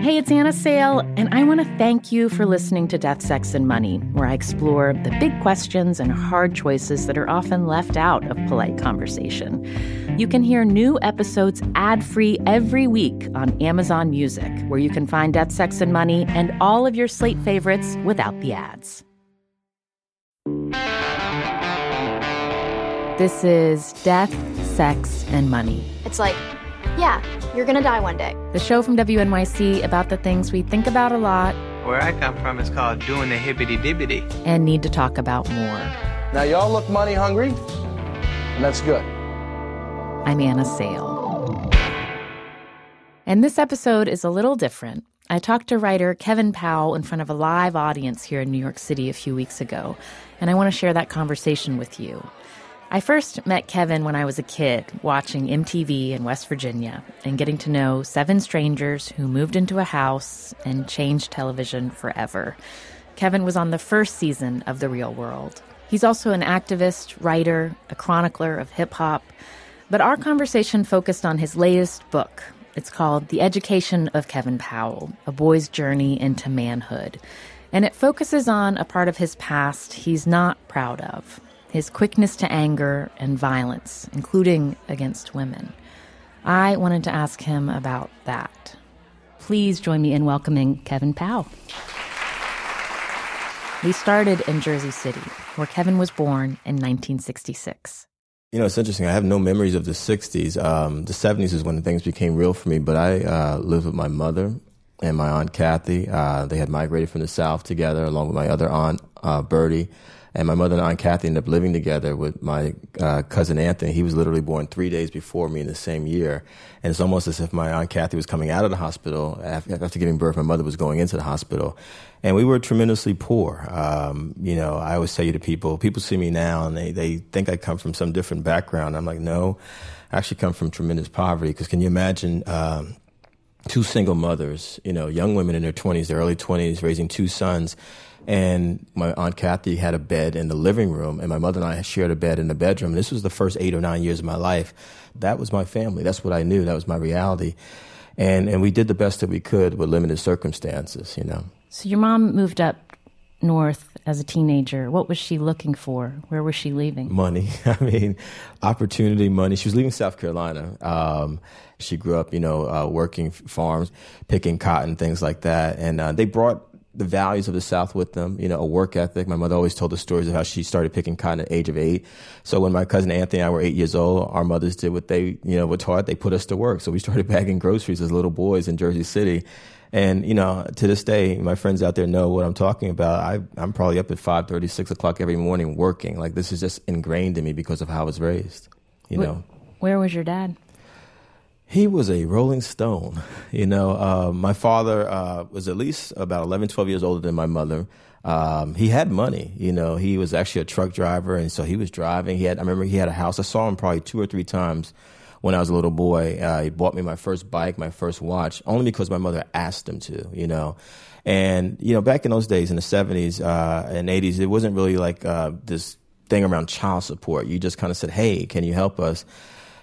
Hey, it's Anna Sale, and I want to thank you for listening to Death, Sex, and Money, where I explore the big questions and hard choices that are often left out of polite conversation. You can hear new episodes ad free every week on Amazon Music, where you can find Death, Sex, and Money and all of your slate favorites without the ads. This is Death, Sex, and Money. It's like, yeah, you're gonna die one day. The show from WNYC about the things we think about a lot. Where I come from, is called doing the hibbity dibbity. And need to talk about more. Now, y'all look money hungry, and that's good. I'm Anna Sale. And this episode is a little different. I talked to writer Kevin Powell in front of a live audience here in New York City a few weeks ago, and I want to share that conversation with you. I first met Kevin when I was a kid, watching MTV in West Virginia and getting to know seven strangers who moved into a house and changed television forever. Kevin was on the first season of The Real World. He's also an activist, writer, a chronicler of hip hop. But our conversation focused on his latest book. It's called The Education of Kevin Powell A Boy's Journey into Manhood. And it focuses on a part of his past he's not proud of his quickness to anger and violence, including against women. I wanted to ask him about that. Please join me in welcoming Kevin Powell. We started in Jersey City, where Kevin was born in 1966. You know, it's interesting. I have no memories of the 60s. Um, the 70s is when things became real for me, but I uh, lived with my mother and my aunt Kathy. Uh, they had migrated from the South together, along with my other aunt, uh, Bertie. And my mother and Aunt Kathy ended up living together with my uh, cousin Anthony. He was literally born three days before me in the same year. And it's almost as if my Aunt Kathy was coming out of the hospital. After giving birth, my mother was going into the hospital. And we were tremendously poor. Um, you know, I always say to people, people see me now and they, they think I come from some different background. I'm like, no, I actually come from tremendous poverty. Because can you imagine um, two single mothers, you know, young women in their 20s, their early 20s, raising two sons? And my aunt Kathy had a bed in the living room, and my mother and I shared a bed in the bedroom. This was the first eight or nine years of my life. That was my family. That's what I knew. That was my reality. And and we did the best that we could with limited circumstances, you know. So your mom moved up north as a teenager. What was she looking for? Where was she leaving? Money. I mean, opportunity, money. She was leaving South Carolina. Um, she grew up, you know, uh, working farms, picking cotton, things like that. And uh, they brought the values of the South with them, you know, a work ethic. My mother always told the stories of how she started picking cotton at the age of eight. So when my cousin Anthony and I were eight years old, our mothers did what they, you know, were taught. They put us to work. So we started bagging groceries as little boys in Jersey City. And, you know, to this day, my friends out there know what I'm talking about. I, I'm probably up at 5.30, 6 o'clock every morning working. Like, this is just ingrained in me because of how I was raised, you know. Where was your dad? He was a rolling stone. You know, uh, my father uh, was at least about 11, 12 years older than my mother. Um, he had money. You know, he was actually a truck driver, and so he was driving. He had. I remember he had a house. I saw him probably two or three times when I was a little boy. Uh, he bought me my first bike, my first watch, only because my mother asked him to. You know, and you know, back in those days in the 70s uh, and 80s, it wasn't really like uh, this thing around child support. You just kind of said, "Hey, can you help us?"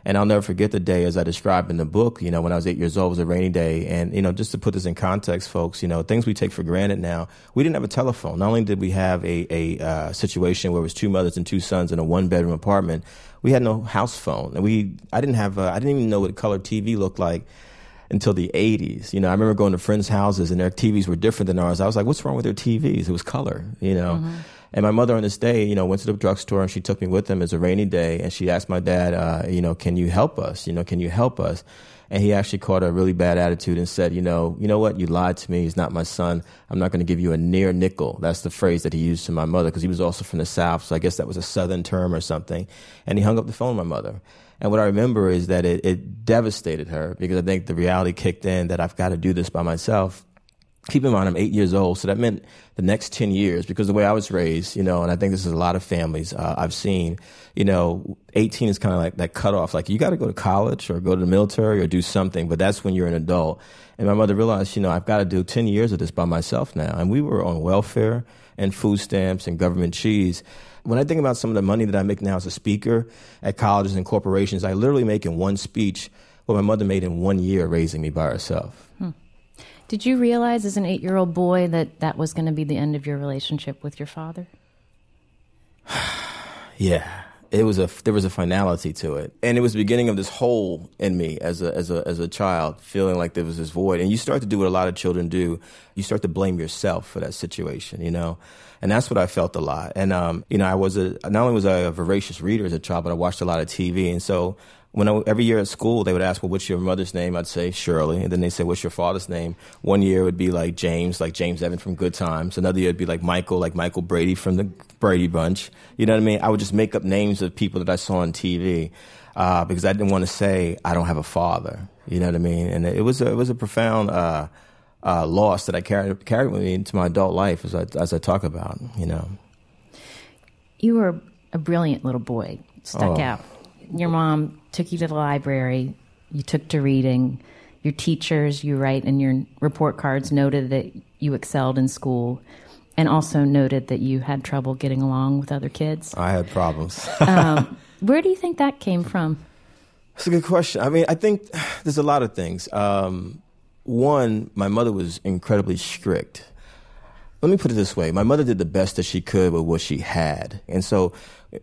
And I'll never forget the day as I described in the book, you know, when I was eight years old, it was a rainy day. And, you know, just to put this in context, folks, you know, things we take for granted now, we didn't have a telephone. Not only did we have a, a uh, situation where it was two mothers and two sons in a one bedroom apartment, we had no house phone. And we, I didn't have, I didn't even know what color TV looked like until the 80s. You know, I remember going to friends' houses and their TVs were different than ours. I was like, what's wrong with their TVs? It was color, you know. Mm-hmm. And my mother on this day, you know, went to the drugstore and she took me with them. Was a rainy day, and she asked my dad, uh, you know, can you help us? You know, can you help us? And he actually caught a really bad attitude and said, you know, you know what? You lied to me. He's not my son. I'm not going to give you a near nickel. That's the phrase that he used to my mother because he was also from the South. So I guess that was a Southern term or something. And he hung up the phone with my mother. And what I remember is that it, it devastated her because I think the reality kicked in that I've got to do this by myself keep in mind I'm eight years old, so that meant the next 10 years, because the way I was raised, you know, and I think this is a lot of families uh, I've seen, you know, 18 is kind of like that cutoff. Like you got to go to college or go to the military or do something, but that's when you're an adult. And my mother realized, you know, I've got to do 10 years of this by myself now. And we were on welfare and food stamps and government cheese. When I think about some of the money that I make now as a speaker at colleges and corporations, I literally make in one speech what my mother made in one year raising me by herself. Hmm. Did you realize as an eight year old boy that that was going to be the end of your relationship with your father? yeah. It was a there was a finality to it, and it was the beginning of this hole in me as a as a as a child, feeling like there was this void. And you start to do what a lot of children do: you start to blame yourself for that situation, you know. And that's what I felt a lot. And um, you know, I was a not only was I a voracious reader as a child, but I watched a lot of TV, and so when I, every year at school they would ask, "Well, what's your mother's name?" I'd say Shirley, and then they say, "What's your father's name?" One year it would be like James, like James Evan from Good Times. Another year it'd be like Michael, like Michael Brady from the Brady Bunch. You know what I mean? I would just make up names of people that I saw on TV uh, because I didn't want to say I don't have a father. You know what I mean? And it was a, it was a profound uh, uh, loss that I carried carried with me into my adult life as I as I talk about. You know, you were a brilliant little boy, stuck oh. out. Your mom took you to the library, you took to reading. Your teachers, you write in your report cards, noted that you excelled in school and also noted that you had trouble getting along with other kids. I had problems. um, where do you think that came from? That's a good question. I mean, I think there's a lot of things. Um, one, my mother was incredibly strict. Let me put it this way my mother did the best that she could with what she had. And so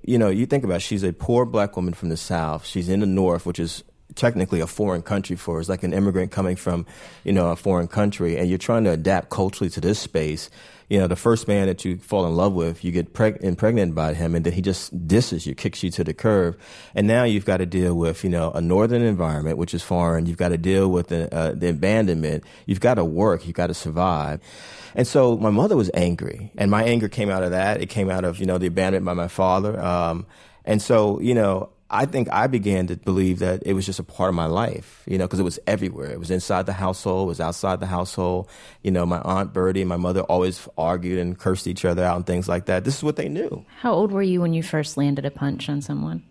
you know, you think about it, she's a poor black woman from the South. She's in the North, which is technically a foreign country for. It's like an immigrant coming from, you know, a foreign country, and you're trying to adapt culturally to this space. You know, the first man that you fall in love with, you get preg- impregnated by him, and then he just disses you, kicks you to the curb. And now you've got to deal with, you know, a northern environment, which is foreign. You've got to deal with the, uh, the abandonment. You've got to work. You've got to survive. And so my mother was angry, and my anger came out of that. It came out of you know the abandonment by my father. Um, and so you know I think I began to believe that it was just a part of my life, you know, because it was everywhere. It was inside the household, it was outside the household. You know, my aunt Bertie and my mother always argued and cursed each other out and things like that. This is what they knew. How old were you when you first landed a punch on someone?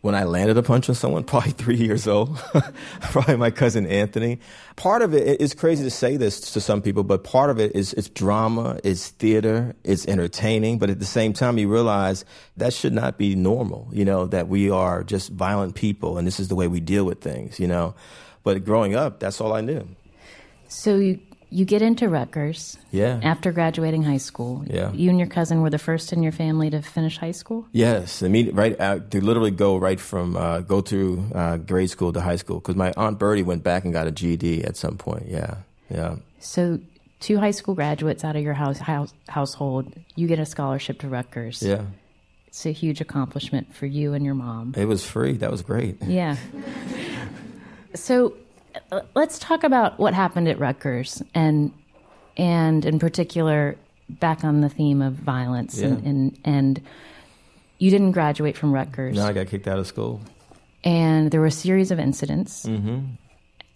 When I landed a punch on someone, probably three years old, probably my cousin Anthony. Part of it is crazy to say this to some people, but part of it is it's drama, it's theater, it's entertaining, but at the same time, you realize that should not be normal, you know, that we are just violent people and this is the way we deal with things, you know. But growing up, that's all I knew. So you you get into Rutgers. Yeah. After graduating high school. Yeah. You and your cousin were the first in your family to finish high school. Yes, mean, right out, to literally go right from uh, go through uh, grade school to high school because my aunt Bertie went back and got a GED at some point. Yeah, yeah. So two high school graduates out of your house, house household, you get a scholarship to Rutgers. Yeah. It's a huge accomplishment for you and your mom. It was free. That was great. Yeah. so let's talk about what happened at Rutgers and and in particular back on the theme of violence yeah. and, and, and you didn't graduate from Rutgers. No, I got kicked out of school. And there were a series of incidents. Mm-hmm.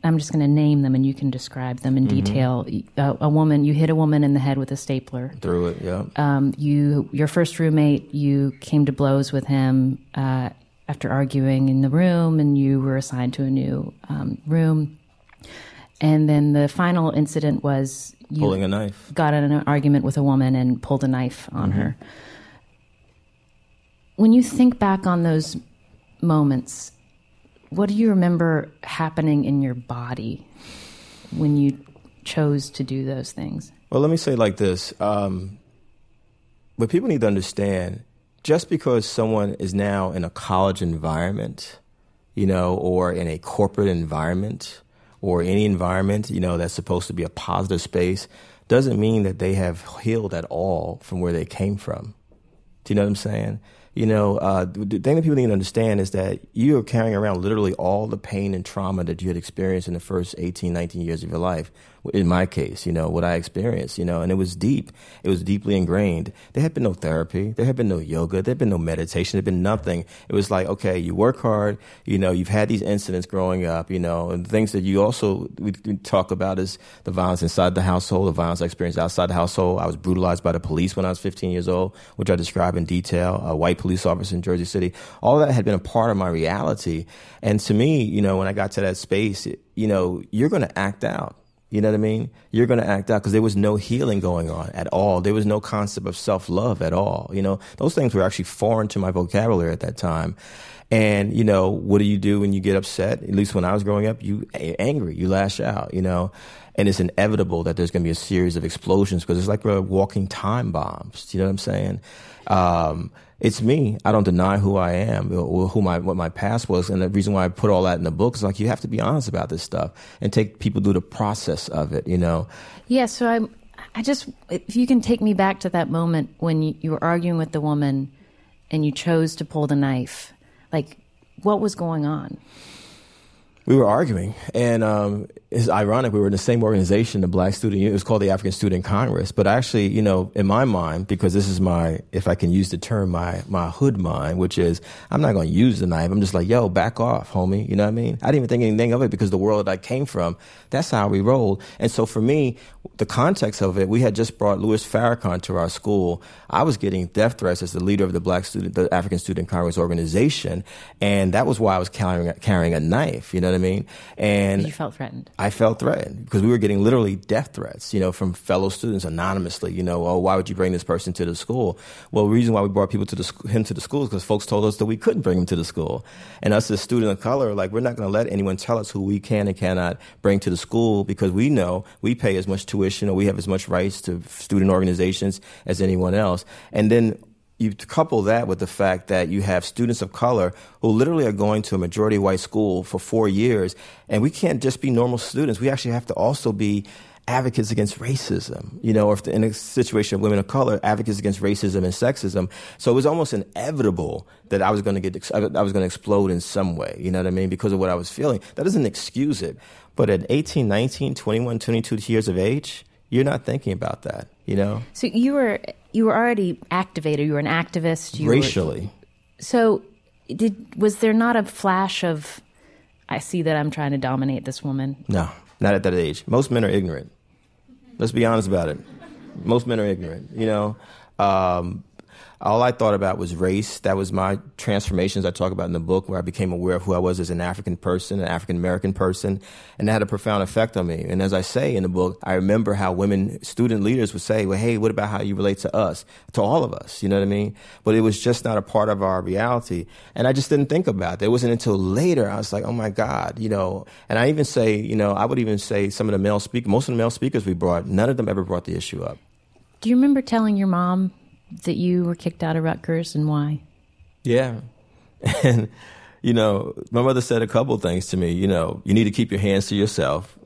I'm just going to name them, and you can describe them in mm-hmm. detail. A, a, woman, you hit a woman in the head with a stapler. Through it, yeah. Um, you, your first roommate, you came to blows with him uh, after arguing in the room, and you were assigned to a new um, room. And then the final incident was you pulling a knife. Got in an argument with a woman and pulled a knife on mm-hmm. her. When you think back on those moments, what do you remember happening in your body when you chose to do those things? Well, let me say like this. Um, what people need to understand just because someone is now in a college environment, you know, or in a corporate environment, or any environment, you know, that's supposed to be a positive space, doesn't mean that they have healed at all from where they came from. Do you know what I'm saying? You know, uh, the thing that people need to understand is that you are carrying around literally all the pain and trauma that you had experienced in the first 18, 19 years of your life in my case, you know, what I experienced, you know, and it was deep. It was deeply ingrained. There had been no therapy. There had been no yoga. There had been no meditation. There had been nothing. It was like, okay, you work hard, you know, you've had these incidents growing up, you know, and things that you also we, we talk about is the violence inside the household, the violence I experienced outside the household. I was brutalized by the police when I was 15 years old, which I describe in detail, a white police officer in Jersey City. All that had been a part of my reality. And to me, you know, when I got to that space, you know, you're going to act out you know what I mean? You're going to act out because there was no healing going on at all. There was no concept of self love at all. You know, those things were actually foreign to my vocabulary at that time. And, you know, what do you do when you get upset? At least when I was growing up, you angry, you lash out, you know. and it's inevitable that there's going to be a series of explosions because it's like we're walking time bombs. You know what I'm saying? Um, it's me. I don't deny who I am or who my what my past was, and the reason why I put all that in the book is like you have to be honest about this stuff and take people through the process of it. You know. Yeah. So I, I just if you can take me back to that moment when you, you were arguing with the woman, and you chose to pull the knife, like what was going on? We were arguing, and um, it's ironic. We were in the same organization, the Black Student. It was called the African Student Congress. But actually, you know, in my mind, because this is my, if I can use the term, my my hood mind, which is I'm not going to use the knife. I'm just like, yo, back off, homie. You know what I mean? I didn't even think anything of it because the world that I came from, that's how we rolled. And so for me, the context of it, we had just brought Louis Farrakhan to our school. I was getting death threats as the leader of the Black Student, the African Student Congress organization, and that was why I was carrying carrying a knife. You know what I mean? And you felt threatened. I felt threatened because we were getting literally death threats, you know, from fellow students anonymously. You know, oh, why would you bring this person to the school? Well, the reason why we brought people to the him to the school is because folks told us that we couldn't bring him to the school, and us as student of color, like we're not going to let anyone tell us who we can and cannot bring to the school because we know we pay as much tuition or we have as much rights to student organizations as anyone else, and then you couple that with the fact that you have students of color who literally are going to a majority white school for four years, and we can't just be normal students. We actually have to also be advocates against racism, you know, or if in a situation of women of color, advocates against racism and sexism. So it was almost inevitable that I was going to get, I was going to explode in some way, you know what I mean, because of what I was feeling. That doesn't excuse it. But at 18, 19, 21, 22 years of age, you're not thinking about that, you know? So you were you were already activated. You were an activist. You Racially. Were, so did was there not a flash of I see that I'm trying to dominate this woman? No, not at that age. Most men are ignorant. Let's be honest about it. Most men are ignorant. You know, um, all I thought about was race. That was my transformations I talk about in the book, where I became aware of who I was as an African person, an African American person, and that had a profound effect on me. And as I say in the book, I remember how women, student leaders would say, well, hey, what about how you relate to us, to all of us? You know what I mean? But it was just not a part of our reality. And I just didn't think about it. It wasn't until later I was like, oh my God, you know, and I even say, you know, I would even say some of the male speakers, most of the male speakers we brought, none of them ever brought the issue up. Do you remember telling your mom that you were kicked out of Rutgers and why? Yeah. And, you know, my mother said a couple things to me. You know, you need to keep your hands to yourself.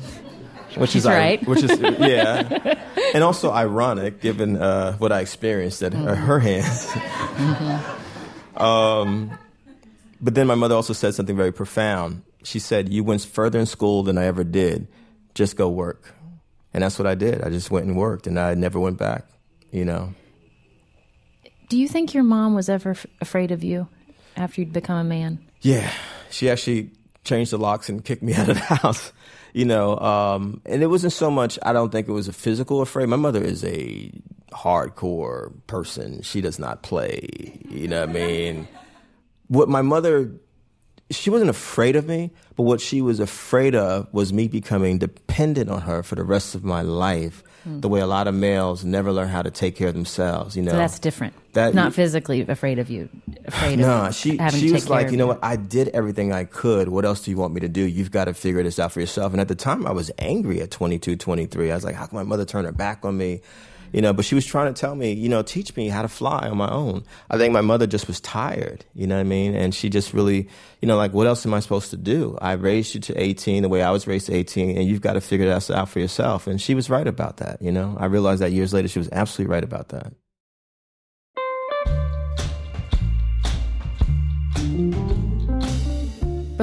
Which She's is right. which is yeah, and also ironic given uh, what I experienced at mm-hmm. her, her, hands. mm-hmm. um, but then my mother also said something very profound. She said, "You went further in school than I ever did. Just go work." And that's what I did. I just went and worked, and I never went back. You know. Do you think your mom was ever f- afraid of you after you'd become a man? Yeah, she actually changed the locks and kicked me out of the house. You know, um, and it wasn't so much. I don't think it was a physical afraid. My mother is a hardcore person. She does not play. You know what I mean? What my mother, she wasn't afraid of me, but what she was afraid of was me becoming dependent on her for the rest of my life mm. the way a lot of males never learn how to take care of themselves. You know, so that's different. That not you, physically afraid of you, afraid nah, of she having she to was like, you know what? I did everything I could. What else do you want me to do? You've got to figure this out for yourself. And at the time, I was angry at 22, 23. I was like, how can my mother turn her back on me? You know, but she was trying to tell me, you know, teach me how to fly on my own. I think my mother just was tired, you know what I mean? And she just really, you know, like, what else am I supposed to do? I raised you to 18 the way I was raised to 18, and you've got to figure that out for yourself. And she was right about that, you know? I realized that years later she was absolutely right about that.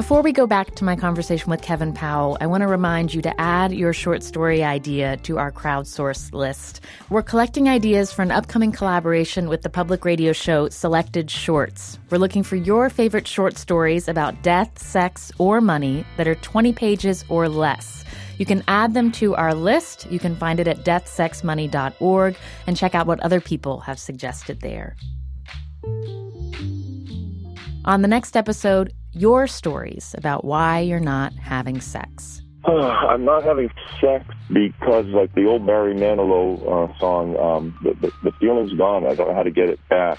Before we go back to my conversation with Kevin Powell, I want to remind you to add your short story idea to our crowdsource list. We're collecting ideas for an upcoming collaboration with the public radio show Selected Shorts. We're looking for your favorite short stories about death, sex, or money that are 20 pages or less. You can add them to our list. You can find it at deathsexmoney.org and check out what other people have suggested there. On the next episode, your stories about why you're not having sex. Uh, I'm not having sex because, like the old Barry Manilow uh, song, um, the, the, the feeling's gone. I don't know how to get it back.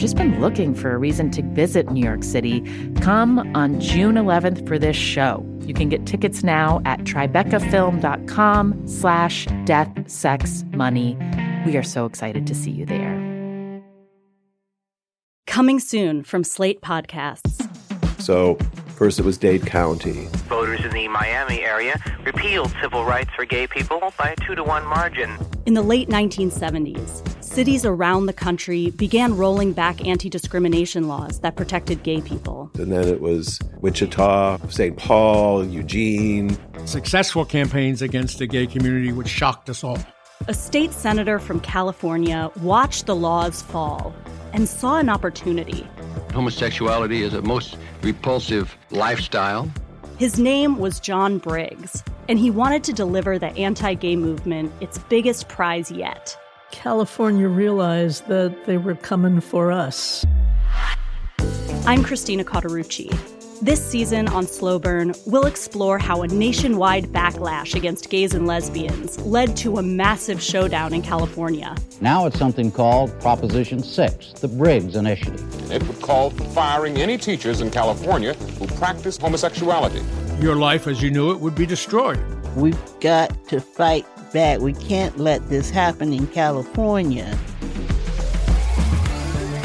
just been looking for a reason to visit New York City, come on June 11th for this show. You can get tickets now at tribecafilm.com slash death, sex, money. We are so excited to see you there. Coming soon from Slate Podcasts. So, first it was Dade County. Voters in the Miami area repealed civil rights for gay people by a two to one margin. In the late 1970s, cities around the country began rolling back anti discrimination laws that protected gay people. And then it was Wichita, St. Paul, Eugene. Successful campaigns against the gay community, which shocked us all. A state senator from California watched the laws fall and saw an opportunity. Homosexuality is a most repulsive lifestyle. His name was John Briggs, and he wanted to deliver the anti gay movement its biggest prize yet California realized that they were coming for us. I'm Christina Cauterucci. This season on Slow Burn, we'll explore how a nationwide backlash against gays and lesbians led to a massive showdown in California. Now it's something called Proposition 6, the Briggs Initiative. It would call for firing any teachers in California who practice homosexuality. Your life as you knew it would be destroyed. We've got to fight back. We can't let this happen in California.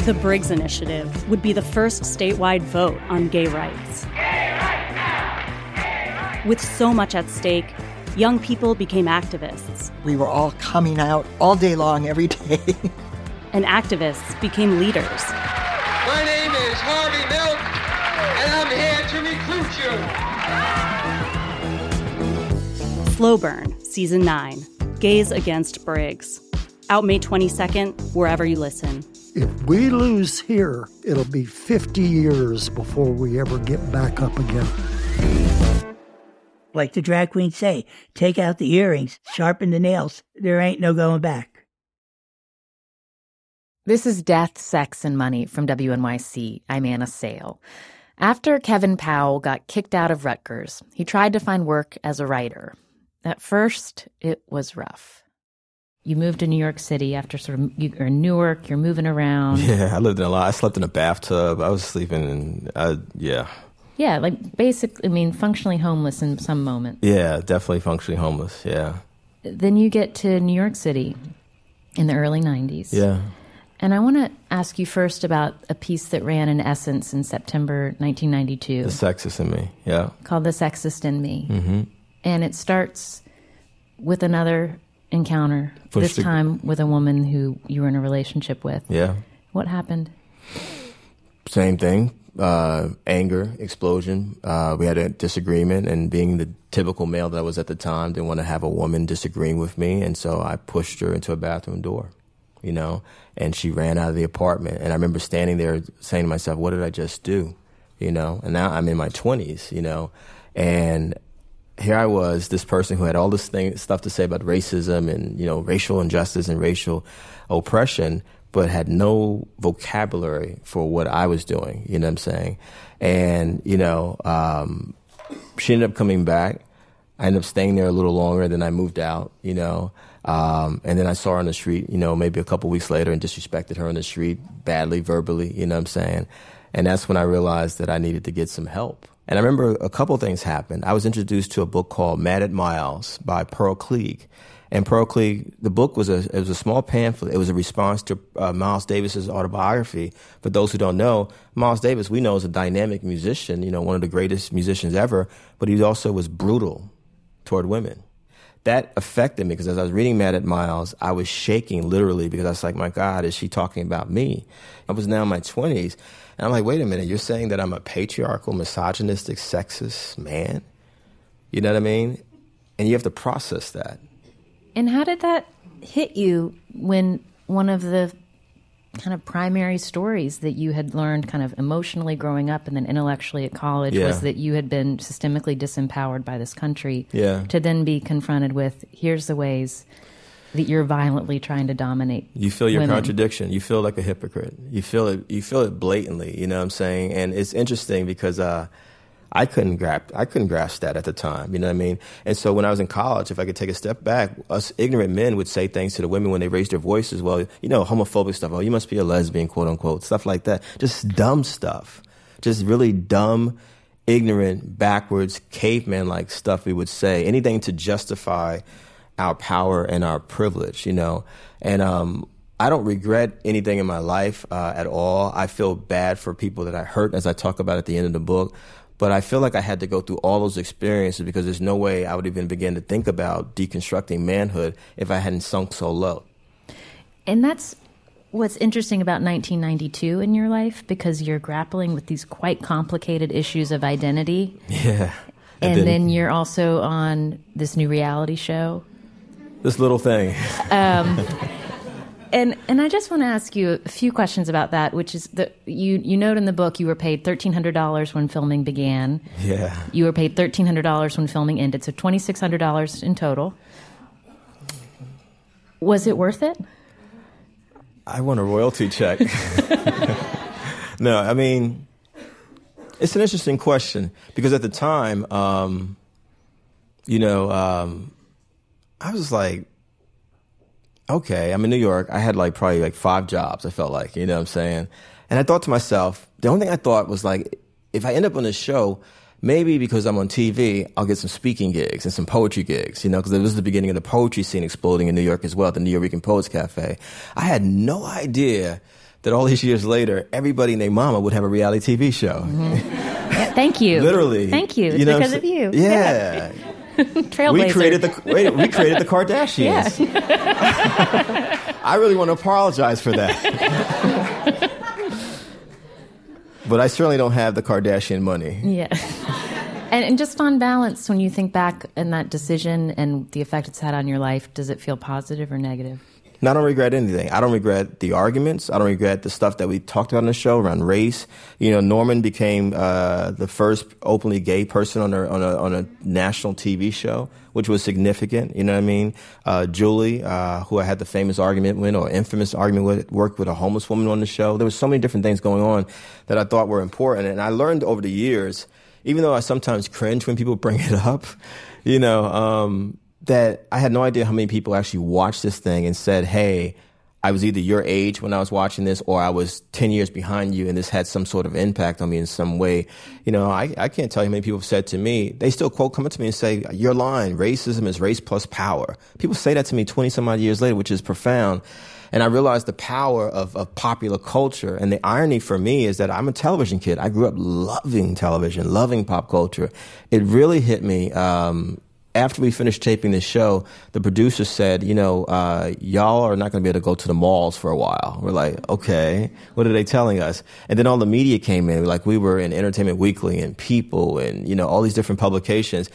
The Briggs Initiative would be the first statewide vote on gay rights. Gay rights rights. With so much at stake, young people became activists. We were all coming out all day long, every day. and activists became leaders. My name is Harvey Milk, and I'm here to recruit you. Slow Burn Season 9 Gays Against Briggs. Out May 22nd, wherever you listen. If we lose here, it'll be 50 years before we ever get back up again. Like the drag queen say, take out the earrings, sharpen the nails. There ain't no going back. This is Death, Sex, and Money from WNYC. I'm Anna Sale. After Kevin Powell got kicked out of Rutgers, he tried to find work as a writer. At first, it was rough. You moved to New York City after sort of you're in Newark. You're moving around. Yeah, I lived in a lot. I slept in a bathtub. I was sleeping in. I, yeah. Yeah, like basically, I mean, functionally homeless in some moments. Yeah, definitely functionally homeless. Yeah. Then you get to New York City in the early '90s. Yeah. And I want to ask you first about a piece that ran in Essence in September 1992. The Sexist in Me, yeah. Called The Sexist in Me. Mm-hmm and it starts with another encounter. this time with a woman who you were in a relationship with. Yeah. What happened? Same thing. Uh, anger, explosion. Uh, we had a disagreement, and being the typical male that I was at the time, didn't want to have a woman disagreeing with me, and so I pushed her into a bathroom door, you know, and she ran out of the apartment. And I remember standing there saying to myself, "What did I just do?" you know, and now I'm in my 20s, you know, and here I was, this person who had all this thing, stuff to say about racism and, you know, racial injustice and racial oppression, but had no vocabulary for what I was doing, you know what I'm saying? And, you know, um, she ended up coming back. I ended up staying there a little longer, then I moved out, you know. Um, and then I saw her on the street, you know, maybe a couple weeks later and disrespected her on the street badly, verbally, you know what I'm saying? And that's when I realized that I needed to get some help. And I remember a couple things happened. I was introduced to a book called Mad at Miles by Pearl Cleage. And Pearl Cleage, the book was a it was a small pamphlet. It was a response to uh, Miles Davis's autobiography. For those who don't know, Miles Davis we know is a dynamic musician, you know, one of the greatest musicians ever. But he also was brutal toward women. That affected me because as I was reading Mad at Miles, I was shaking literally because I was like, my God, is she talking about me? I was now in my twenties, and I'm like, wait a minute, you're saying that I'm a patriarchal, misogynistic, sexist man? You know what I mean? And you have to process that. And how did that hit you when one of the kind of primary stories that you had learned kind of emotionally growing up and then intellectually at college Yeah. was that you had been systemically disempowered by this country Yeah. to then be confronted with here's the ways that you're violently trying to dominate You feel your women. contradiction. You feel like a hypocrite. You feel it. You feel it blatantly. You know what I'm saying? And it's interesting because uh, I couldn't grasp. I couldn't grasp that at the time. You know what I mean? And so when I was in college, if I could take a step back, us ignorant men would say things to the women when they raised their voices. Well, you know, homophobic stuff. Oh, you must be a lesbian, quote unquote, stuff like that. Just dumb stuff. Just really dumb, ignorant, backwards, caveman like stuff we would say. Anything to justify our power and our privilege, you know. And um, I don't regret anything in my life uh, at all. I feel bad for people that I hurt, as I talk about at the end of the book. But I feel like I had to go through all those experiences because there's no way I would even begin to think about deconstructing manhood if I hadn't sunk so low. And that's what's interesting about 1992 in your life because you're grappling with these quite complicated issues of identity. Yeah. And, then, you're also on this new reality show. This little thing. Um, and and I just want to ask you a few questions about that, which is that you you note in the book you were paid thirteen hundred dollars when filming began. Yeah. You were paid thirteen hundred dollars when filming ended, so twenty six hundred dollars in total. Was it worth it? I want a royalty check. no, I mean, it's an interesting question because at the time, um, you know, um, I was like, okay, I'm in New York. I had like probably like five jobs, I felt like, you know what I'm saying? And I thought to myself, the only thing I thought was like, if I end up on this show, maybe because I'm on TV, I'll get some speaking gigs and some poetry gigs, you know, because this was the beginning of the poetry scene exploding in New York as well, the Nuyorican Poets Cafe. I had no idea that all these years later, everybody named Mama would have a reality TV show. Yeah, mm-hmm. thank you. Literally. Thank you. It's You know because of you. Yeah. Trailblazer. We created the wait, we created the Kardashians. I really want to apologize for that. but I certainly don't have the Kardashian money. Yeah. And, and just on balance, when you think back on that decision and the effect it's had on your life, does it feel positive or negative? And I don't regret anything. I don't regret the arguments. I don't regret the stuff that we talked about on the show around race. You know, Norman became uh, the first openly gay person on a, on a on a national TV show, which was significant. You know what I mean? Uh, Julie, uh, who I had the famous argument with or infamous argument with, worked with a homeless woman on the show. There was so many different things going on that I thought were important, and I learned over the years, even though I sometimes cringe when people bring it up, you know. Um, that I had no idea how many people actually watched this thing and said, "Hey, I was either your age when I was watching this, or I was ten years behind you, and this had some sort of impact on me in some way." You know, I, I can't tell you how many people have said to me. They still quote come up to me and say, "You're lying. Racism is race plus power." People say that to me twenty some odd years later, which is profound. And I realized the power of, of popular culture. And the irony for me is that I'm a television kid. I grew up loving television, loving pop culture. It really hit me um, after we finished taping the show, the producer said, you know, uh, y'all are not going to be able to go to the malls for a while. We're like, okay, what are they telling us? And then all the media came in, like we were in Entertainment Weekly and People and, you know, all these different publications.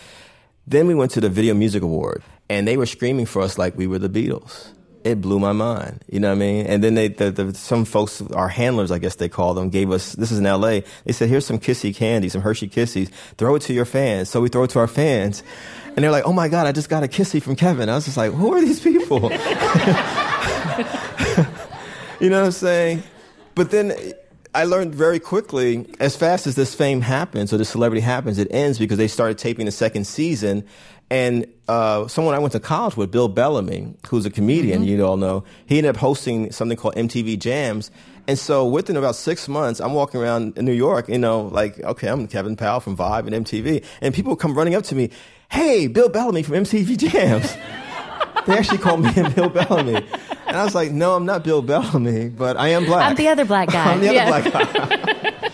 Then we went to the Video Music Award and they were screaming for us like we were the Beatles. It blew my mind. You know what I mean? And then they, the, the, some folks, our handlers, I guess they call them, gave us, this is in LA, they said, here's some Kissy candy, some Hershey Kissies, throw it to your fans. So we throw it to our fans. And they're like, oh my God, I just got a Kissy from Kevin. I was just like, who are these people? you know what I'm saying? But then I learned very quickly, as fast as this fame happens or this celebrity happens, it ends because they started taping the second season. And uh, someone I went to college with, Bill Bellamy, who's a comedian, mm-hmm. you all know, he ended up hosting something called MTV Jams. And so within about six months, I'm walking around in New York, you know, like, okay, I'm Kevin Powell from Vibe and MTV. And people come running up to me, hey, Bill Bellamy from MTV Jams. they actually called me Bill Bellamy. And I was like, no, I'm not Bill Bellamy, but I am black. I'm the other black guy. I'm the yeah. other black guy.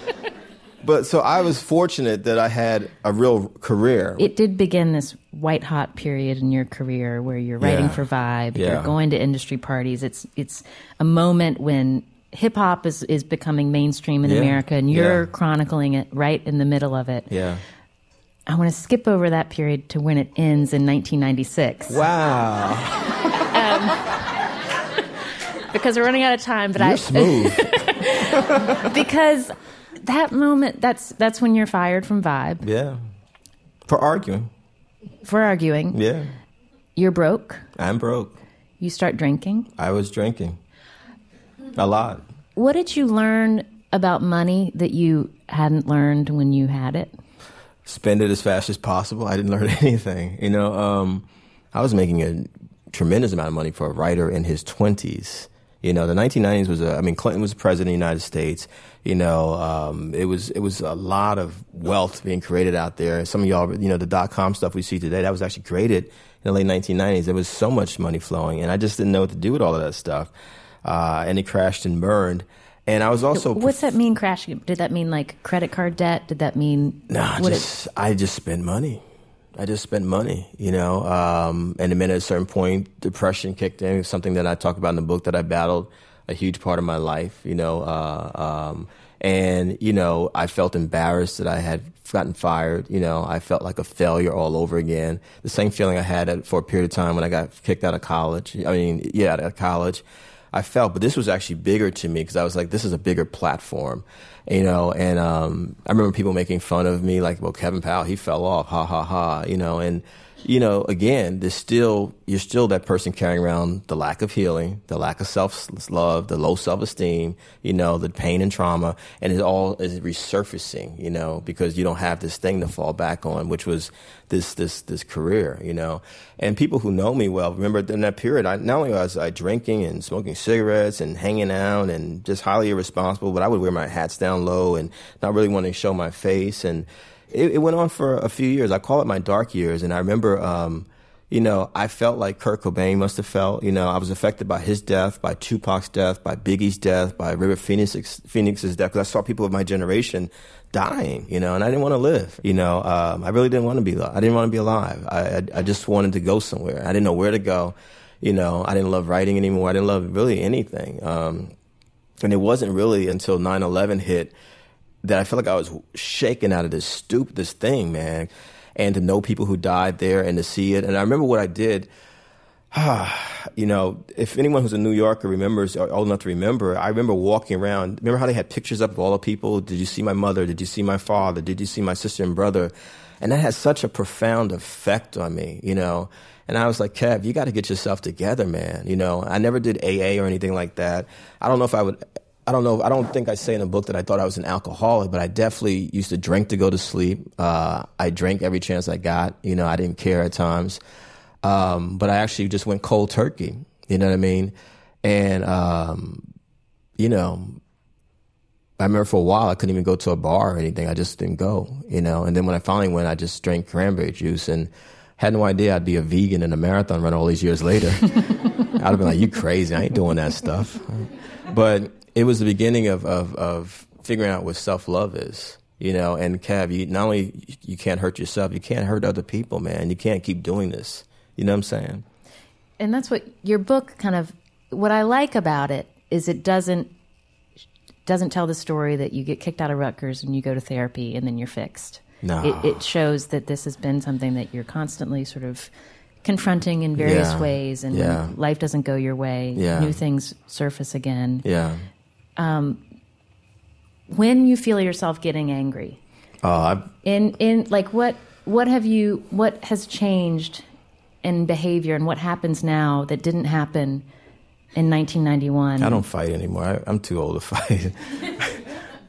But so I was fortunate that I had a real career. It did begin this white hot period in your career where you're writing Yeah. for Vibe, Yeah. you're going to industry parties. It's it's a moment when hip hop is, is becoming mainstream in Yeah. America and you're chronicling it right in the middle of it. Yeah. I want to skip over that period to when it ends in 1996. Wow. Um, because we're running out of time, but You're I smooth. because that moment that's that's when you're fired from Vibe yeah. For arguing. for arguing. Yeah. You're broke. I'm broke. You start drinking. I was drinking. A lot. What did you learn about money that you hadn't learned when you had it? spend it as fast as possible. I didn't learn anything. You know, um, I was making a tremendous amount of money for a writer in his twenties. You know, the 1990s was a. I mean, Clinton was president of the United States. You know, um, it was it was a lot of wealth being created out there. Some of y'all, you know, the dot com stuff we see today that was actually created in the late 1990s. There was so much money flowing, and I just didn't know what to do with all of that stuff. Uh, and it crashed and burned. And I was also What's that mean? Crashing? Did that mean like credit card debt? Did that mean? Nah, just I just spent money. I just spent money, you know. Um, and then at a certain point, depression kicked in. Something that I talk about in the book that I battled a huge part of my life, you know. Uh, um, and you know, I felt embarrassed that I had gotten fired. You know, I felt like a failure all over again. The same feeling I had for a period of time when I got kicked out of college. I mean, yeah, out of college. I felt, but this was actually bigger to me because I was like, this is a bigger platform, you know. And um, I remember people making fun of me, like, well, Kevin Powell, he fell off, ha ha ha, you know. And you know, again, there's still you're still that person carrying around the lack of healing, the lack of self love, the low self esteem, you know, the pain and trauma, and it all is resurfacing, you know, because you don't have this thing to fall back on, which was this this this career, you know. And people who know me well remember in that period, I not only was I drinking and smoking cigarettes and hanging out and just highly irresponsible, but I would wear my hats down low and not really wanting to show my face and it, it went on for a few years. I call it my dark years. And I remember, um, you know, I felt like Kurt Cobain must have felt. You know, I was affected by his death, by Tupac's death, by Biggie's death, by River Phoenix's, Phoenix's death. Because I saw people of my generation dying, you know, and I didn't want to live. You know, um, I really didn't want to be. I didn't want to be alive. I, I, I just wanted to go somewhere. I didn't know where to go. You know, I didn't love writing anymore. I didn't love really anything. Um, and it wasn't really until 9/11 hit that I felt like I was shaken out of this stoop, this thing, man. And to know people who died there and to see it. And I remember what I did. you know, if anyone who's a New Yorker remembers, or old enough to remember, I remember walking around. Remember how they had pictures up of all the people? Did you see my mother? Did you see my father? Did you see my sister and brother? And that had such a profound effect on me, you know. And I was like, Kev, you got to get yourself together, man. You know, I never did AA or anything like that. I don't know if I would I don't know. I don't think I say in the book that I thought I was an alcoholic, but I definitely used to drink to go to sleep. Uh, I drank every chance I got. You know, I didn't care at times. Um, but I actually just went cold turkey. You know what I mean? And, um, you know, I remember for a while I couldn't even go to a bar or anything. I just didn't go, you know. And then when I finally went, I just drank cranberry juice and had no idea I'd be a vegan and a marathon runner all these years later. I'd have been like, you crazy. I ain't doing that stuff. But it was the beginning of, of, of figuring out what self love is. You know, and Kev, you not only you can't hurt yourself, you can't hurt other people, man. You can't keep doing this. You know what I'm saying? And that's what your book kind of. What I like about it is it doesn't doesn't tell the story that you get kicked out of Rutgers and you go to therapy and then you're fixed. No. It, it shows that this has been something that you're constantly sort of confronting in various Yeah. ways, and Yeah. life doesn't go your way. Yeah. New things surface again. Yeah. Um, when you feel yourself getting angry, I, in in like what what have you what has changed in behavior and what happens now that didn't happen in 1991? I don't fight anymore. I, I'm too old to fight.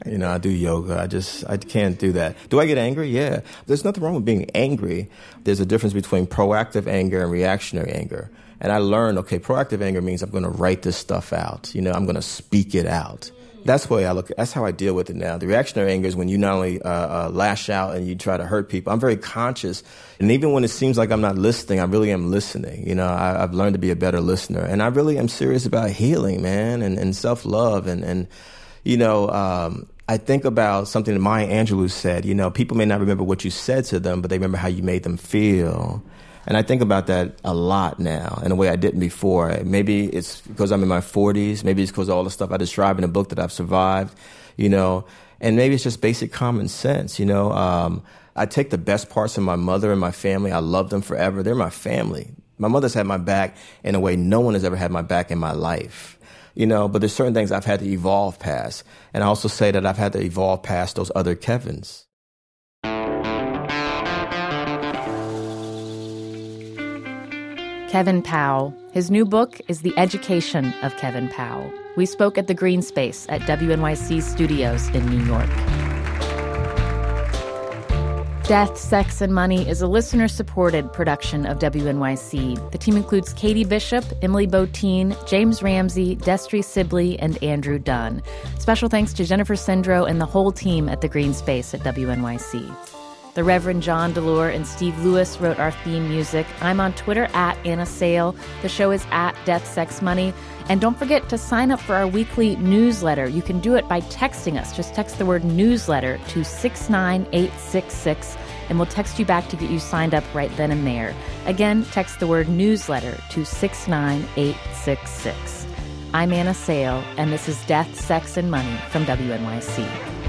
You know, I do yoga. I just I can't do that. Do I get angry? Yeah. There's nothing wrong with being angry. There's a difference between proactive anger and reactionary anger. And I learned, okay, proactive anger means I'm going to write this stuff out. You know, I'm going to speak it out. That's the way I look. That's how I deal with it now. The reactionary anger is when you not only uh, uh, lash out and you try to hurt people. I'm very conscious, and even when it seems like I'm not listening, I really am listening. You know, I, I've learned to be a better listener, and I really am serious about healing, man, and, and self love, and and you know. Um, I think about something that Maya Angelou said. You know, people may not remember what you said to them, but they remember how you made them feel. And I think about that a lot now in a way I didn't before. Maybe it's because I'm in my 40s. Maybe it's because of all the stuff I describe in the book that I've survived, you know. And maybe it's just basic common sense, you know. Um, I take the best parts of my mother and my family. I love them forever. They're my family. My mother's had my back in a way no one has ever had my back in my life. You know, but there's certain things I've had to evolve past. And I also say that I've had to evolve past those other Kevins. Kevin Powell. His new book is The Education of Kevin Powell. We spoke at the Green Space at WNYC Studios in New York. Death, Sex, and Money is a listener supported production of WNYC. The team includes Katie Bishop, Emily Botein, James Ramsey, Destry Sibley, and Andrew Dunn. Special thanks to Jennifer Sendro and the whole team at the Green Space at WNYC. The Reverend John DeLore and Steve Lewis wrote our theme music. I'm on Twitter at Anna Sale. The show is at Death, Sex, Money. And don't forget to sign up for our weekly newsletter. You can do it by texting us. Just text the word newsletter to 69866, and we'll text you back to get you signed up right then and there. Again, text the word newsletter to 69866. I'm Anna Sale, and this is Death, Sex, and Money from WNYC.